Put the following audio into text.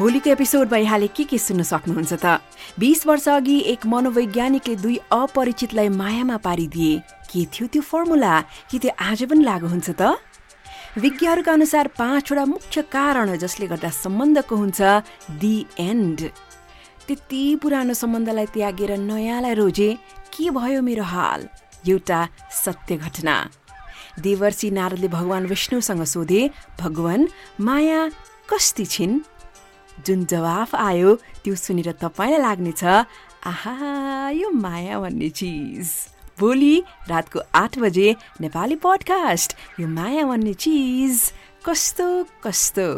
भोलिको एपिसोडमा यहाँले के के सुन्न सक्नुहुन्छ त? बिस वर्ष अघि एक मनोवैज्ञानिकले दुई अपरिचितलाई मायामा पारिदिए। के थियो त्यो फर्मुला के त्यो आज पनि लागु हुन्छ त? विज्ञहरूका अनुसार पाँचवटा मुख्य कारण जसले गर्दा सम्बन्धको हुन्छ दि एन्ड। त्यति पुरानो सम्बन्धलाई त्यागेर नयाँलाई रोजे के भयो मेरो हाल? एउटा सत्य घटना। देवर्षि नारदले भगवान विष्णुसँग सोधे भगवान माया कस्ती छिन्? जुन जवाफ आयो त्यो सुनेर तपाईँलाई लाग्नेछ आहा यो माया भन्ने चिज। भोलि रातको आठ बजे नेपाली पडकास्ट यो माया भन्ने चिज। कस्तो कस्तो?